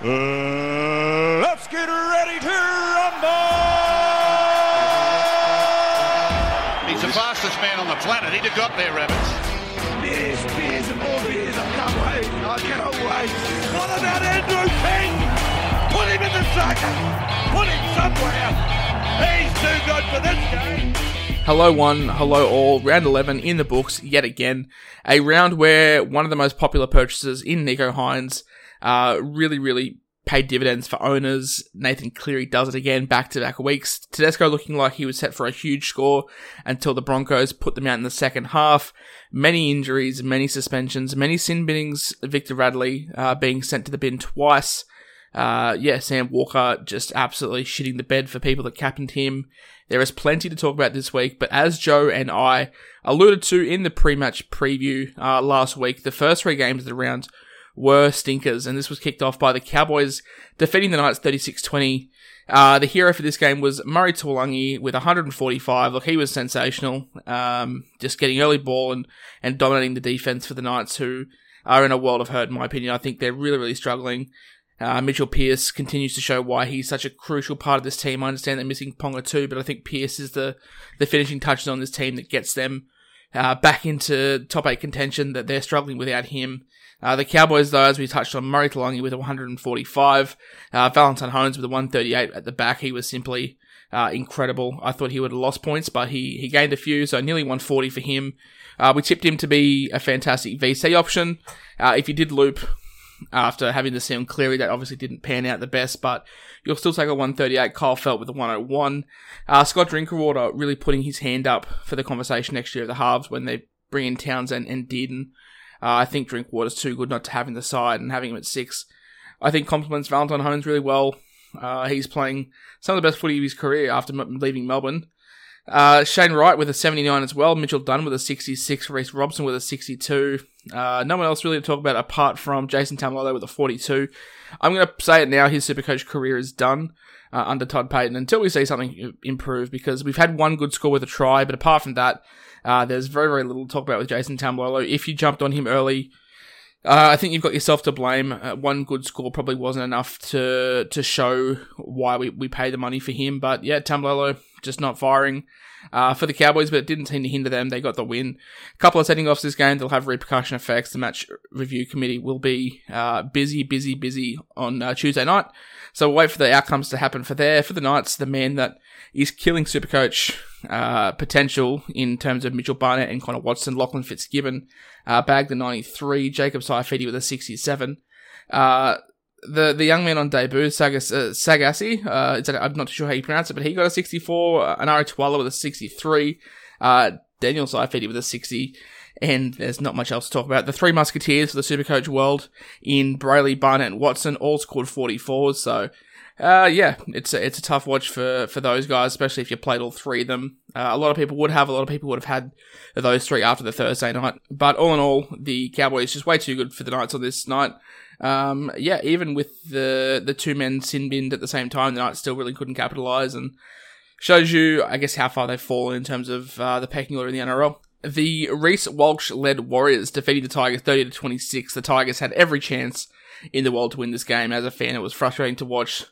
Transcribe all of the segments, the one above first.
Uh, let's get ready to rumble! He's the fastest man on the planet. He'd have got there, Rabbits. Beers, beers, and more beers. I can't wait. I cannot wait. What about Andrew King? Put him in the second. Put him somewhere. He's too good for this game. Hello, one, hello, all. Round 11 in the books yet again. A round where one of the most popular purchases in Nicho Hynes uh, really, really paid dividends for owners. Nathan Cleary does it again back to back weeks. Tedesco looking like he was set for a huge score until the Broncos put them out in the second half. Many injuries, many suspensions, many sin binnings. Victor Radley uh, being sent to the bin twice. Uh, yeah, Sam Walker just absolutely shitting the bed for people that captained him. There is plenty to talk about this week, but as Joe and I alluded to in the pre-match preview uh, last week, the first three games of the round were stinkers, and this was kicked off by the Cowboys defeating the Knights 36-20. Uh, the hero for this game was Murray Taulagi with 145. Look, he was sensational, um, just getting early ball and, and dominating the defense for the Knights, who are in a world of hurt, in my opinion. I think they're really, really struggling. Uh, Mitchell Pearce continues to show why he's such a crucial part of this team. I understand they're missing Ponga too, but I think Pearce is the, the finishing touches on this team that gets them uh, back into top eight contention that they're struggling without him. Uh, the Cowboys, though, as we touched on, Murray Taulagi with 145, uh, Valentine Holmes with a 138 at the back. He was simply uh, incredible. I thought he would have lost points, but he, he gained a few, so nearly 140 for him. Uh, we tipped him to be a fantastic VC option. Uh, if you did loop after having the Sam Cleary, that obviously didn't pan out the best, but you'll still take a 138. Kyle Feldt with a 101. Uh, Scott Drinkwater really putting his hand up for the conversation next year at the halves when they bring in Townsend and Dearden. Uh, I think Drinkwater's too good not to have in the side, and having him at six, I think complements Valentine Holmes really well. Uh, he's playing some of the best footy of his career after leaving Melbourne. Uh, Shane Wright with a 79 as well. Mitchell Dunn with a 66. Reece Robson with a 62. Uh, no one else really to talk about apart from Jason Taumalolo with a 42. I'm going to say it now. His Supercoach career is done uh, under Todd Payten until we see something improve because we've had one good score with a try, but apart from that, uh, there's very, very little to talk about with Jason Taumalolo. If you jumped on him early, uh, I think you've got yourself to blame. Uh, one good score probably wasn't enough to to show why we, we pay the money for him. But yeah, Taumalolo just not firing uh, for the Cowboys, but it didn't seem to hinder them. They got the win. A couple of setting offs this game they'll have repercussion effects. The match review committee will be uh, busy, busy, busy on uh, Tuesday night. So we'll wait for the outcomes to happen for there. For the Knights, the man that is killing Supercoach uh, potential in terms of Mitchell Barnett and Connor Watson, Lachlan Fitzgibbon uh, bagged the 93, Jacob Saifiti with a 67. Uh, the the young man on debut, Sagas, uh, Sagasi, uh, it's, I'm not sure how you pronounce it, but he got a 64, uh, Enari Tuala with a 63, uh, Daniel Saifiti with a 60, and there's not much else to talk about. The three musketeers for the Supercoach world in Brailey, Barnett, and Watson all scored 44s, so uh, yeah, it's a, it's a tough watch for, for those guys, especially if you played all three of them. Uh, a lot of people would have, a lot of people would have had those three after the Thursday night. But all in all, the Cowboys just way too good for the Knights on this night. Um, yeah, even with the the two men sin binned at the same time, the Knights still really couldn't capitalise and shows you, I guess, how far they've fallen in terms of uh, the pecking order in the NRL. The Reece Walsh led Warriors defeated the Tigers 30 to 26. The Tigers had every chance in the world to win this game. As a fan, it was frustrating to watch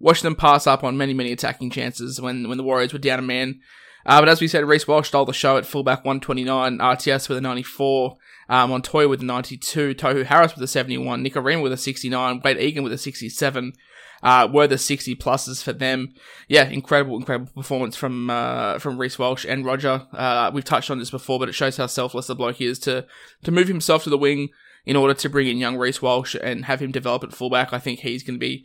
watch them pass up on many, many attacking chances when, when the Warriors were down a man. Uh, but as we said, Reece Walsh stole the show at fullback 129, RTS with a 94, um, Montoya with a 92, Tohu Harris with a 71, Nikorima with a 69, Wade Egan with a 67, uh, were the 60 pluses for them. Yeah, incredible, incredible performance from, uh, from Reece Walsh and Roger. Uh, we've touched on this before, but it shows how selfless the bloke is to, to move himself to the wing in order to bring in young Reece Walsh and have him develop at fullback. I think he's going to be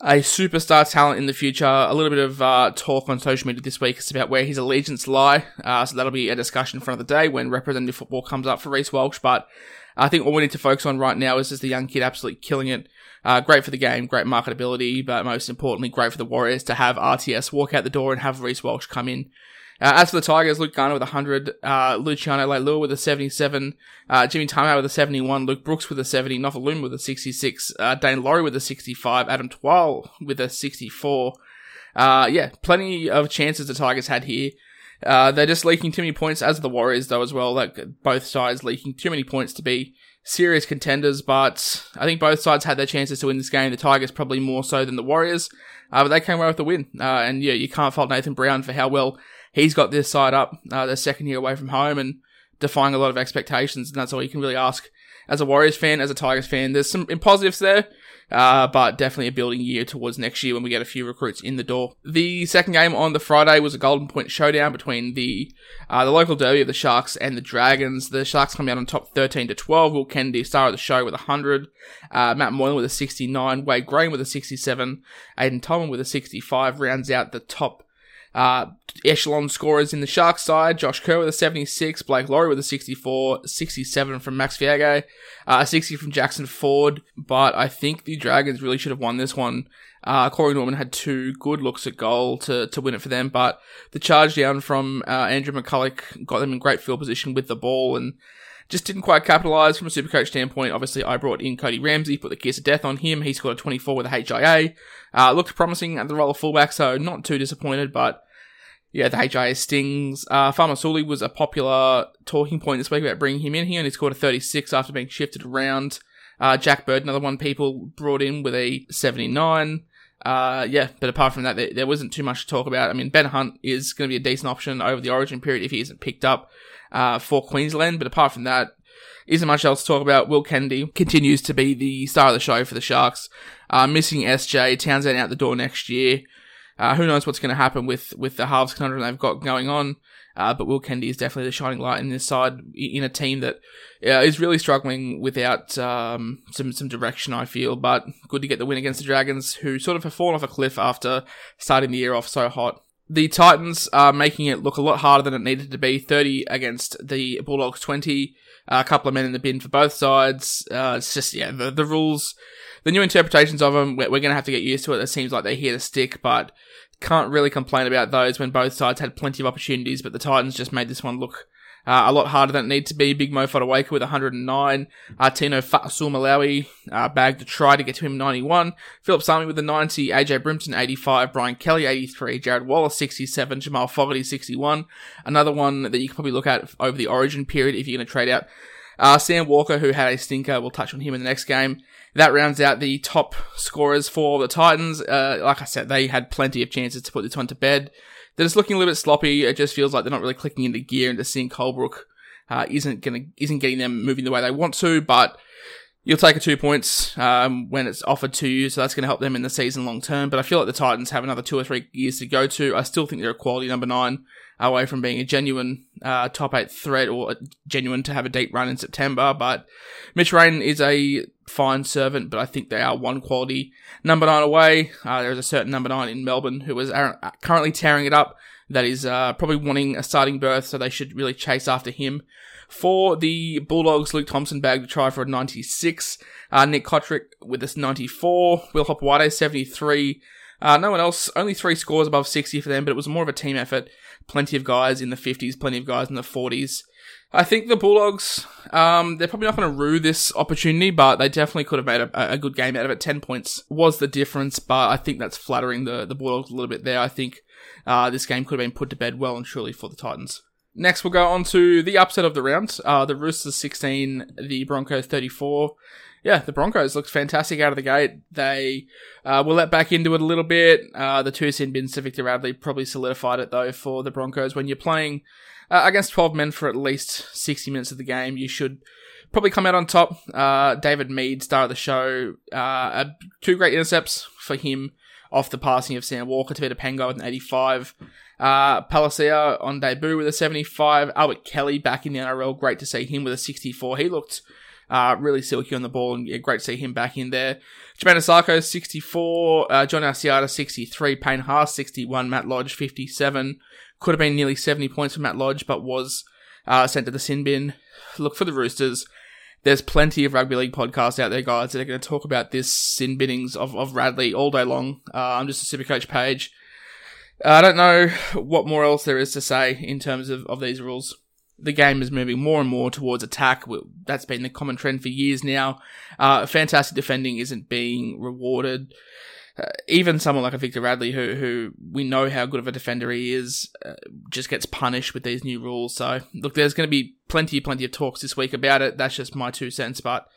a superstar talent in the future. A little bit of uh, talk on social media this week is about where his allegiance lie. Uh, so that'll be a discussion for another day when representative football comes up for Reece Walsh. But I think all we need to focus on right now is just the young kid absolutely killing it. Uh, great for the game, great marketability, but most importantly, great for the Warriors to have RTS walk out the door and have Reece Walsh come in uh, as for the Tigers, Luke Garner with 100, uh, Luciano Leilua with a 77, uh, Jimmy Tamou with a 71, Luke Brooks with a 70, Nofoaluma with a 66, uh, Daine Laurie with a 65, Adam Twal with a 64. Uh, yeah, plenty of chances the Tigers had here. Uh, they're just leaking too many points, as the Warriors, though, as well. Like, both sides leaking too many points to be serious contenders, but I think both sides had their chances to win this game. The Tigers probably more so than the Warriors, uh, but they came away with the win. Uh, and yeah, you can't fault Nathan Brown for how well he's got this side up, uh, second year away from home and defying a lot of expectations. And that's all you can really ask as a Warriors fan, as a Tigers fan. There's some positives there. Uh, but definitely a building year towards next year when we get a few recruits in the door. The second game on the Friday was a Golden Point showdown between the uh, the local derby of the Sharks and the Dragons. The Sharks come out on top 13 to 12. Will Kennedy, star of the show, with 100. Uh, Matt Moylan with a 69. Wade Graham with a 67. Aiden Tolman with a 65 rounds out the top uh, echelon scorers in the Sharks side, Josh Kerr with a 76, Blake Lawrie with a 64, 67 from Max Feagai, uh, 60 from Jackson Ford, but I think the Dragons really should have won this one. Uh, Corey Norman had two good looks at goal to, to win it for them, but the charge down from uh, Andrew McCullough got them in great field position with the ball and just didn't quite capitalise from a super coach standpoint. Obviously, I brought in Cody Ramsey, put the kiss of death on him. He scored a 24 with a HIA. Uh, looked promising at the role of fullback, so not too disappointed, but yeah, the HIA stings. Uh, Faamausili was a popular talking point this week about bringing him in. Here and he only scored a 36 after being shifted around. Uh, Jack Bird, another one people brought in with a 79. Uh, yeah, but apart from that, there, there, wasn't too much to talk about. I mean, Ben Hunt is going to be a decent option over the origin period if he isn't picked up uh, for Queensland. But apart from that, isn't much else to talk about. Will Kennedy continues to be the star of the show for the Sharks. Uh, missing SJ, Townsend out the door next year. Uh, who knows what's going to happen with, with the halves conundrum they've got going on. Uh, but Will Kennedy is definitely the shining light in this side in a team that uh, is really struggling without um, some some direction. I feel, but good to get the win against the Dragons, who sort of have fallen off a cliff after starting the year off so hot. The Titans are making it look a lot harder than it needed to be. Thirty against the Bulldogs, twenty. A couple of men in the bin for both sides. Uh, it's just yeah, the the rules the new interpretations of them, we're, we're going to have to get used to it. It seems like they're here to stick, but can't really complain about those when both sides had plenty of opportunities, but the Titans just made this one look uh, a lot harder than it needed to be. Big Mo Fotuaika with 109. Uh, Tino Fa'asuamaleaui uh, bagged a try to get to him 91. Phillip Sami with the 90. AJ Brimson 85. Brian Kelly 83. Jarrod Wallace 67. Jamal Fogarty 61. Another one that you can probably look at over the origin period if you're going to trade out. Uh, Sam Walker, who had a stinker, we'll touch on him in the next game that rounds out the top scorers for the Titans. Uh, like I said, they had plenty of chances to put this one to bed. They're just looking a little bit sloppy. It just feels like they're not really clicking into gear, and just seeing Colebrook uh, isn't gonna isn't getting them moving the way they want to. But you'll take a two points um, when it's offered to you, so that's going to help them in the season long term. But I feel like the Titans have another two or three years to go to. I still think they're a quality number nine away from being a genuine uh, top eight threat or genuine to have a deep run in September. But Mitch Rein is a fine servant, but I think they are one quality number nine away. Uh, there is a certain number nine in Melbourne who is currently tearing it up. That is uh, probably wanting a starting berth, so they should really chase after him. For the Bulldogs, Luke Thompson bagged a try for a 96. Uh, Nick Cotric with this 94. Will Hopoate 73. Uh, no one else, only three scores above 60 for them, but it was more of a team effort. Plenty of guys in the 50s, plenty of guys in the 40s. I think the Bulldogs, um, they're probably not going to rue this opportunity, but they definitely could have made a, a, good game out of it. 10 points was the difference, but I think that's flattering the, the Bulldogs a little bit there. I think uh, this game could have been put to bed well and truly for the Titans. Next, we'll go on to the upset of the round. Uh, the Roosters 16, the Broncos 34. Yeah, the Broncos looked fantastic out of the gate. They uh, were let back into it a little bit. Uh, the two sin bins to Victor Radley probably solidified it, though, for the Broncos. When you're playing uh, against 12 men for at least 60 minutes of the game, you should probably come out on top. Uh, David Mead, star of the show, uh, two great intercepts for him off the passing of Sam Walker to beat Pango with an 85. Uh, Palasia on debut with a 75. Albert Kelly back in the NRL. Great to see him with a 64. He looked Uh, really silky on the ball, and yeah, great to see him back in there. Jamayne Isaako, 64. Uh, John Asiata, 63. Payne Haas, 61. Matt Lodge, 57. Could have been nearly 70 points for Matt Lodge, but was uh, sent to the sin bin. Look for the Roosters. There's plenty of rugby league podcasts out there, guys, that are going to talk about this sin binnings of, of Radley all day long. Uh, I'm just a Supercoach page. I don't know what more else there is to say in terms of, of these rules the game is moving more and more towards attack. That's been the common trend for years now. Uh, fantastic defending isn't being rewarded. Uh, even someone like a Victor Radley, who who we know how good of a defender he is, uh, just gets punished with these new rules. So look, there's going to be plenty, plenty of talks this week about it. That's just my two cents, but.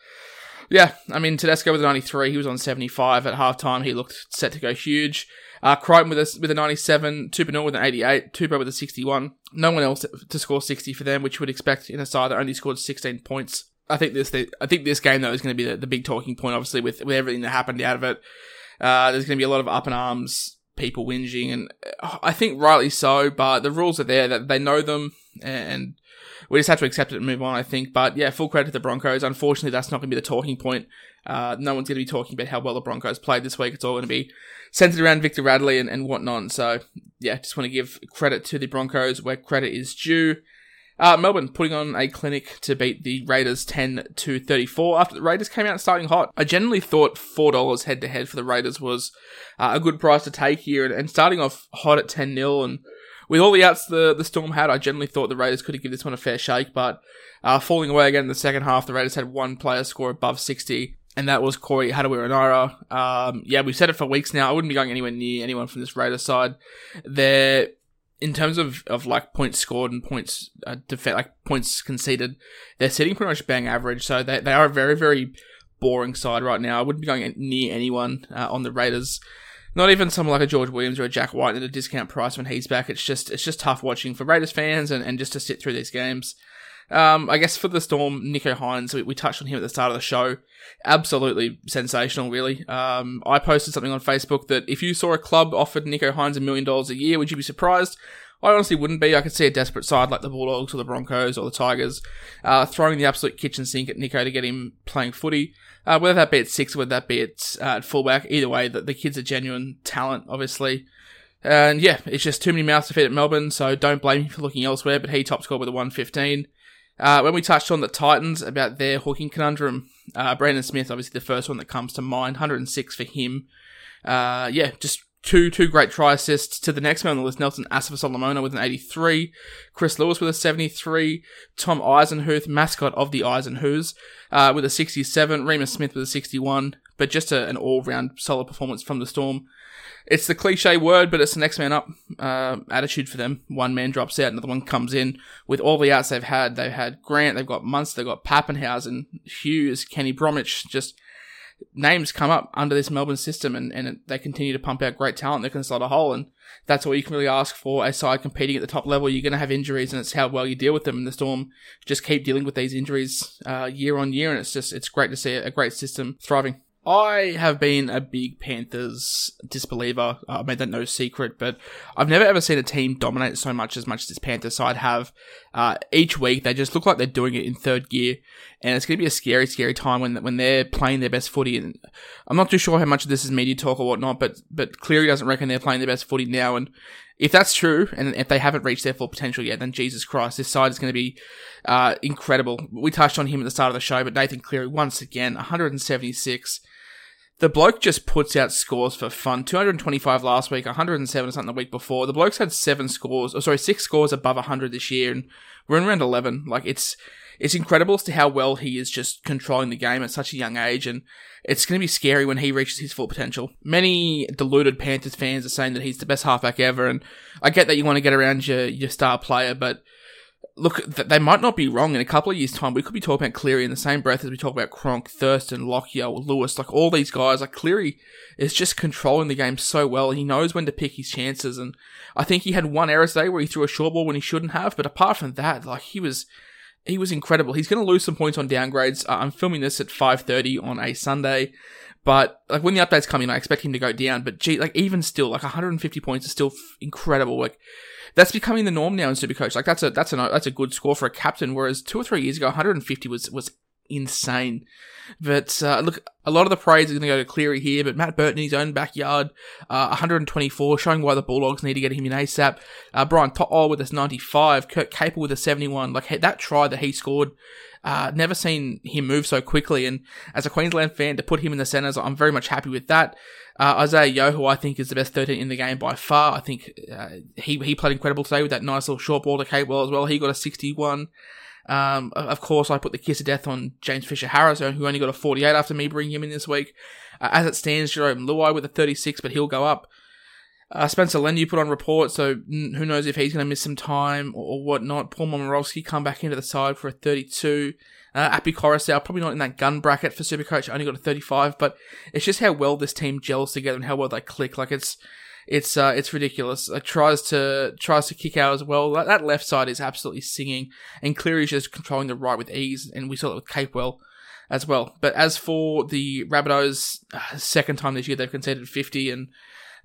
Yeah, I mean, Tedesco with a 93, he was on 75 at halftime. He looked set to go huge. Uh, Crichton with a, with a 97, Tupouniua with an 88, Tupou with a 61. No one else to score 60 for them, which you would expect in a side that only scored 16 points. I think this, I think this game though is going to be the, the big talking point, obviously with, with everything that happened out of it. Uh, there's going to be a lot of up in arms, people whinging, and uh, I think rightly so, but the rules are there that they know them and we just have to accept it and move on, I think. But yeah, full credit to the Broncos. Unfortunately, that's not going to be the talking point. Uh, no one's going to be talking about how well the Broncos played this week. It's all going to be centered around Victor Radley and, and whatnot. So yeah, just want to give credit to the Broncos where credit is due. Uh, Melbourne putting on a clinic to beat the Raiders 10 to 34 after the Raiders came out starting hot. I generally thought $4 head to head for the Raiders was uh, a good price to take here and, and starting off hot at 10 0 and with all the outs the, the Storm had, I generally thought the Raiders could have given this one a fair shake, but uh, falling away again in the second half, the Raiders had one player score above 60, and that was Corey Harawira-Naera. Um, yeah, we've said it for weeks now. I wouldn't be going anywhere near anyone from this Raiders side. They're in terms of, of like points scored and points uh, def- like points conceded, they're sitting pretty much bang average. So they they are a very very boring side right now. I wouldn't be going near anyone uh, on the Raiders. Not even someone like a George Williams or a Jack White at a discount price when he's back. It's just it's just tough watching for Raiders fans and, and just to sit through these games. Um, I guess for the Storm, Nicho Hynes, we, we, touched on him at the start of the show. Absolutely sensational, really. Um, I posted something on Facebook that if you saw a club offered Nicho Hynes a million dollars a year, would you be surprised? I honestly wouldn't be. I could see a desperate side like the Bulldogs or the Broncos or the Tigers uh, throwing the absolute kitchen sink at Nicho to get him playing footy. Uh, whether that be at six, whether that be at, uh, fullback, either way, the, the kid's a genuine talent, obviously. And yeah, it's just too many mouths to feed at Melbourne, so don't blame him for looking elsewhere. But he top scored with a 115. Uh, when we touched on the Titans about their hooking conundrum, uh, Brandon Smith, obviously the first one that comes to mind, 106 for him. Uh, yeah, just two two great try assists to the next man on the list. Nelson Asofa-Solomona with an 83, Chris Lewis with a 73, Tom Eisenhuth, mascot of the Eisenhuths, uh, with a 67, Reimis Smith with a 61. But just a, an all round solid performance from the Storm it's the cliche word, but it's the next man up uh, attitude for them. One man drops out, another one comes in. With all the outs they've had, they've had Grant, they've got Munster, they've got Papenhuyzen, Hughes, Kenny Bromwich, just names come up under this Melbourne system, and, and they continue to pump out great talent that can slot a hole. And that's all you can really ask for a side competing at the top level. You're going to have injuries, and it's how well you deal with them. And the Storm just keep dealing with these injuries uh, year on year, and it's just it's great to see a great system thriving. I have been a big Panthers disbeliever. I made that no secret, but I've never ever seen a team dominate so much as much as this Panthers side have. Uh, each week, they just look like they're doing it in third gear, and it's going to be a scary, scary time when when they're playing their best footy. And I'm not too sure how much of this is media talk or whatnot, but but Cleary doesn't reckon they're playing their best footy now, and if that's true, and if they haven't reached their full potential yet, then Jesus Christ, this side is going to be uh, incredible. We touched on him at the start of the show, but Nathan Cleary, once again, 176. The bloke just puts out scores for fun. 225 last week, 107 or something the week before. The bloke's had seven scores, or sorry, six scores above 100 this year, and we're in round 11. Like, it's, it's incredible as to how well he is just controlling the game at such a young age, and it's going to be scary when he reaches his full potential. Many deluded Panthers fans are saying that he's the best halfback ever, and I get that you want to get around your, your star player, but look, they might not be wrong. In a couple of years' time, we could be talking about Cleary in the same breath as we talk about Cronk, Thurston, Lockyer, Lewis, like all these guys. Like Cleary is just controlling the game so well. He knows when to pick his chances, and I think he had one error today where he threw a short ball when he shouldn't have. But apart from that, like he was he was incredible. He's going to lose some points on downgrades. Uh, I'm filming this at 5:30 on a Sunday, but like when the updates come in, I expect him to go down. But gee, like even still, like 150 points is still f- incredible. Like that's becoming the norm now in Supercoach. Like that's a that's a that's a good score for a captain. Whereas two or three years ago, 150 was was insane. But uh, look, a lot of the praise is going to go to Cleary here, but Matt Burton in his own backyard, uh, 124, showing why the Bulldogs need to get him in ASAP. Uh, Brian To'o with his 95, Kurt Capewell with a 71. Like that try that he scored, uh, never seen him move so quickly. And as a Queensland fan, to put him in the centres, I'm very much happy with that. Uh, Isaiah Yeo, who I think is the best 13 in the game by far. I think uh, he he played incredible today with that nice little short ball to Capewell as well. He got a 61. Um, of course, I put the kiss of death on James Fisher Harris, who only got a 48 after me bringing him in this week. Uh, as it stands, Jarome Luai with a 36, but he'll go up. Uh, Spencer Leniu put on report, so who knows if he's going to miss some time or, or whatnot. Paul Momirovski come back into the side for a 32. Uh, Api Koroisau, probably not in that gun bracket for Supercoach, only got a 35, but it's just how well this team gels together and how well they click. Like it's, it's uh, it's ridiculous. It tries to tries to kick out as well. That, left side is absolutely singing, and Cleary's just controlling the right with ease, and we saw it with Capewell as well. But as for the Rabbitohs, uh, second time this year they've conceded 50, and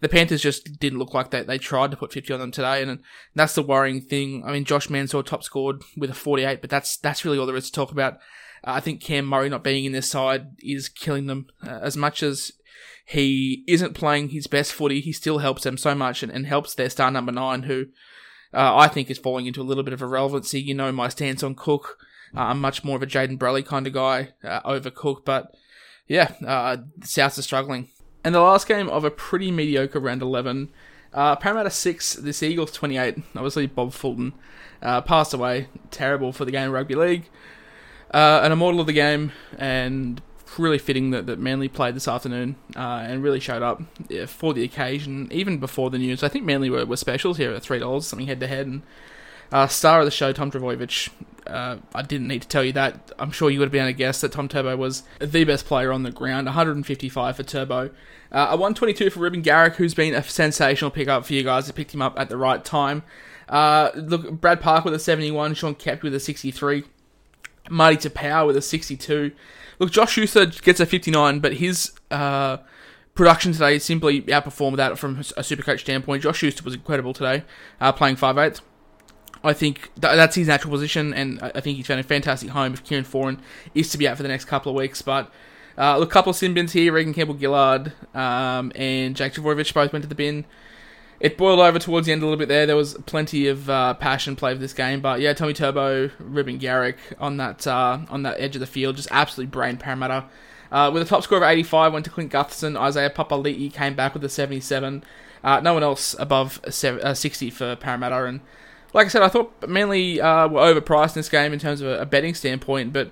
the Panthers just didn't look like they, they tried to put 50 on them today, and that's the worrying thing. I mean, Josh Mansour top scored with a 48, but that's that's really all there is to talk about. Uh, I think Cam Murray not being in this side is killing them uh, as much as he isn't playing his best footy. He still helps them so much and, and helps their star number nine, who uh, I think is falling into a little bit of irrelevancy. You know my stance on Cook. Uh, I'm much more of a Jayden Brailey kind of guy uh, over Cook, but yeah, uh, Souths are struggling. And the last game of a pretty mediocre round 11, uh, Parramatta 6, this Eagles 28. Obviously, Bob Fulton uh, passed away. Terrible for the game of rugby league. Uh, an immortal of the game, and really fitting that, that Manly played this afternoon uh, and really showed up yeah, for the occasion, even before the news. I think Manly were, were specials here at $3, something head to head. And uh, star of the show, Tom Trbojevic. Uh, I didn't need to tell you that. I'm sure you would have been able to guess that Tom Turbo was the best player on the ground. 155 for Turbo. Uh, a 122 for Reuben Garrick, who's been a sensational pickup for you guys. I picked him up at the right time. Uh, look, Brad Park with a 71, Sean Keppie with a 63, Marty Taupau with a 62. Look, Josh Schuster gets a 59, but his uh, production today simply outperformed that from a supercoach standpoint. Josh Schuster was incredible today, uh, playing 5'8". I think th- that's his natural position, and I think he's found a fantastic home if Kieran Foran is to be out for the next couple of weeks. But uh, look, a couple of sin bins here. Reagan Campbell Gillard um, and Jake Trbojevic both went to the bin it boiled over towards the end a little bit there. There was plenty of uh, passion play for this game, but yeah, Tommy Turbo, Reuben Garrick on that uh, on that edge of the field, just absolutely brain Parramatta. Uh, with a top score of 85, went to Clint Gutherson. Isaiah Papali'i came back with a 77. Uh, no one else above 60 for Parramatta. And like I said, I thought Manly uh, were overpriced in this game in terms of a betting standpoint, but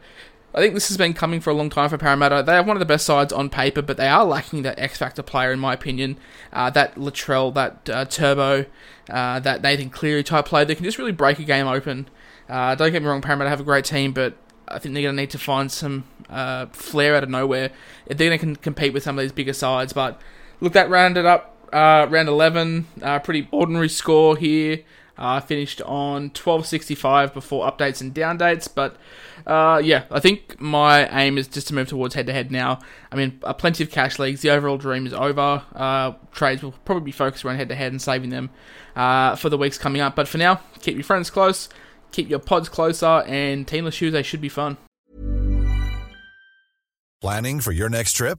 I think this has been coming for a long time for Parramatta. They have one of the best sides on paper, but they are lacking that X factor player, in my opinion. Uh, that Latrell, that uh, Turbo, uh, that Nathan Cleary type player that can just really break a game open. Uh, don't get me wrong, Parramatta have a great team, but I think they're going to need to find some uh, flair out of nowhere if they're going to compete with some of these bigger sides. But look, that rounded up uh, round 11. pretty ordinary score here. Uh, finished on 1265 before updates and down dates, but uh, yeah, I think my aim is just to move towards head to head now. I mean, uh, plenty of cash leagues. The overall dream is over. Uh, trades will probably be focused around head to head and saving them uh, for the weeks coming up. But for now, keep your friends close, keep your pods closer, and Teamless Tuesday should be fun. Planning for your next trip?